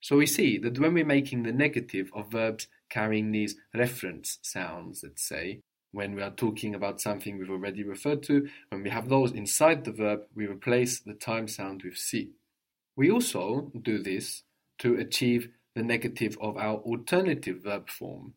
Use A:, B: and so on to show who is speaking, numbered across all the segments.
A: So we see that when we're making the negative of verbs carrying these reference sounds, let's say, when we are talking about something we've already referred to, when we have those inside the verb, we replace the time sound with si. We also do this to achieve the negative of our alternative verb form.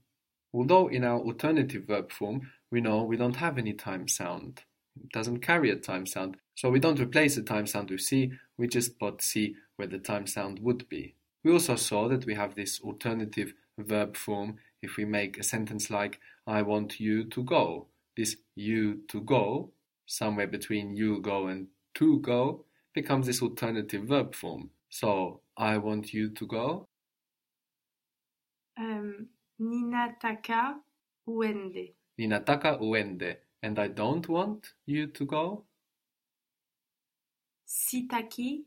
A: Although in our alternative verb form, we know we don't have any time sound. It doesn't carry a time sound. So we don't replace the time sound with si, we just put si where the time sound would be. We also saw that we have this alternative verb form if we make a sentence like, I want you to go. This you to go, somewhere between you go and to go, becomes this alternative verb form. So, I want you to go.
B: Um, ninataka uende.
A: Ninataka uende. And I don't want you to go.
B: Sitaki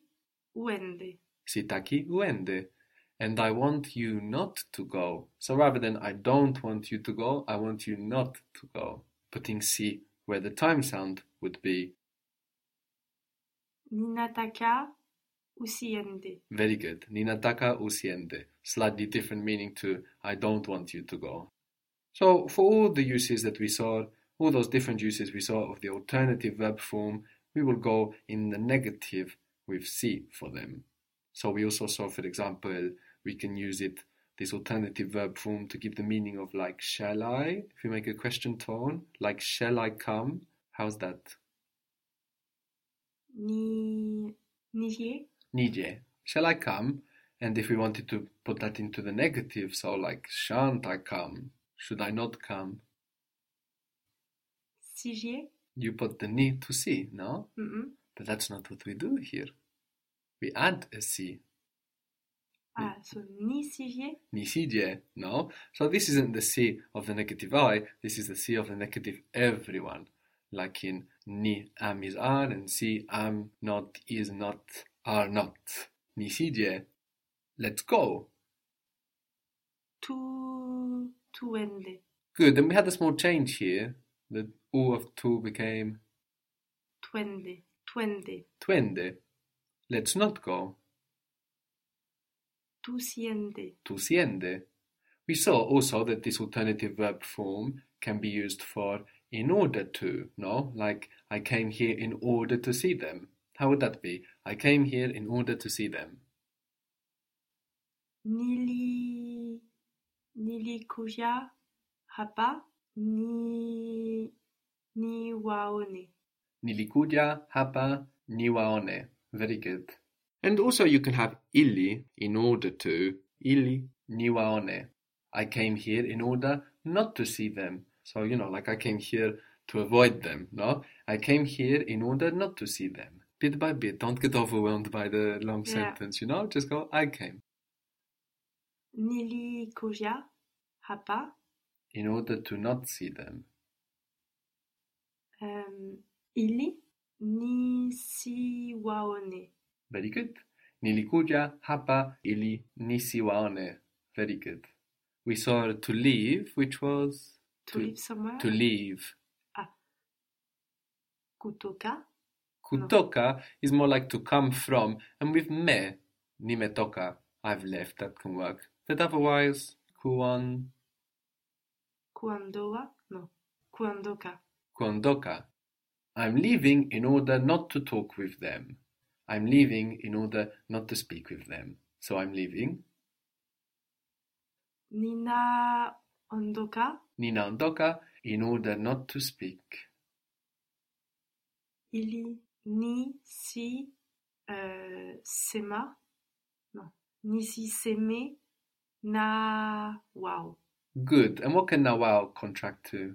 B: uende.
A: Sitaki uende. And I want you not to go. So rather than I don't want you to go, I want you not to go. Putting si where the time sound would be.
B: Ninataka usiende.
A: Very good. Ninataka usiende. Slightly different meaning to I don't want you to go. So for all the uses that we saw, all those different uses we saw of the alternative verb form, we will go in the negative with si for them. So we also saw, for example, we can use it, this alternative verb form, to give the meaning of like, shall I? If you make a question tone, like, shall I come? How's that?
B: Ni nije.
A: Shall I come? And if we wanted to put that into the negative, so like, shan't I come? Should I not come?
B: Sije.
A: You put the ni to see, no?
B: Mm-mm.
A: But that's not what we do here. We add a si.
B: Ah, so ni sije.
A: Ni sije, no? So this isn't the si of the negative I, this is the si of the negative everyone. Like in ni am is are and si am not is not are not. Ni sije. Let's go.
B: Tu tuende.
A: Good, and we had a small change here. The u of tu became
B: Tuende. Tuende.
A: twende. Let's not go.
B: Tu siende.
A: Tu siende. We saw also that this alternative verb form can be used for in order to, no? Like, I came here in order to see them. How would that be? I came here in order to see them.
B: Nili nilikuja hapa ni ni waone.
A: Nilikuja hapa niwaone. Very good. And also you can have ili in order to. Ili niwaone. I came here in order not to see them. So, you know, like I came here to avoid them, no? I came here in order not to see them. Bit by bit. Don't get overwhelmed by the long
B: Yeah.
A: sentence, you know? Just go, I came.
B: Nilikuja hapa
A: In order to not see them.
B: um, ili nisiwaone.
A: Very good. Nilikuja hapa ili nisiwaone. Very good. We saw to leave, which was
B: To leave somewhere.
A: to leave. Ah.
B: Kutoka.
A: Kutoka is more like to come from, and with me, nimetoka, I've left, that can work. But otherwise, kuon,
B: Kuondoa. No. Kuondoka.
A: kuondoka. I'm leaving in order not to talk with them. I'm leaving in order not to speak with them. So I'm leaving.
B: Ninaondoka
A: Ninaondoka in order not to speak.
B: ili ni si uh, sema. No. Nisi seme na wow.
A: Good. And what can nawao contract to?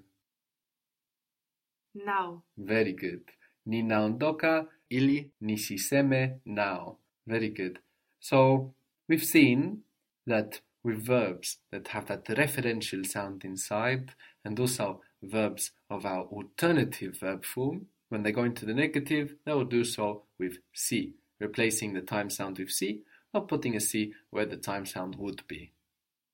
B: Now.
A: Very good. Ni Ninaondoka ili nisiseme now. Very good. So we've seen that with verbs that have that referential sound inside and also verbs of our alternative verb form, when they go into the negative, they will do so with si, replacing the time sound with si or putting a si where the time sound would be.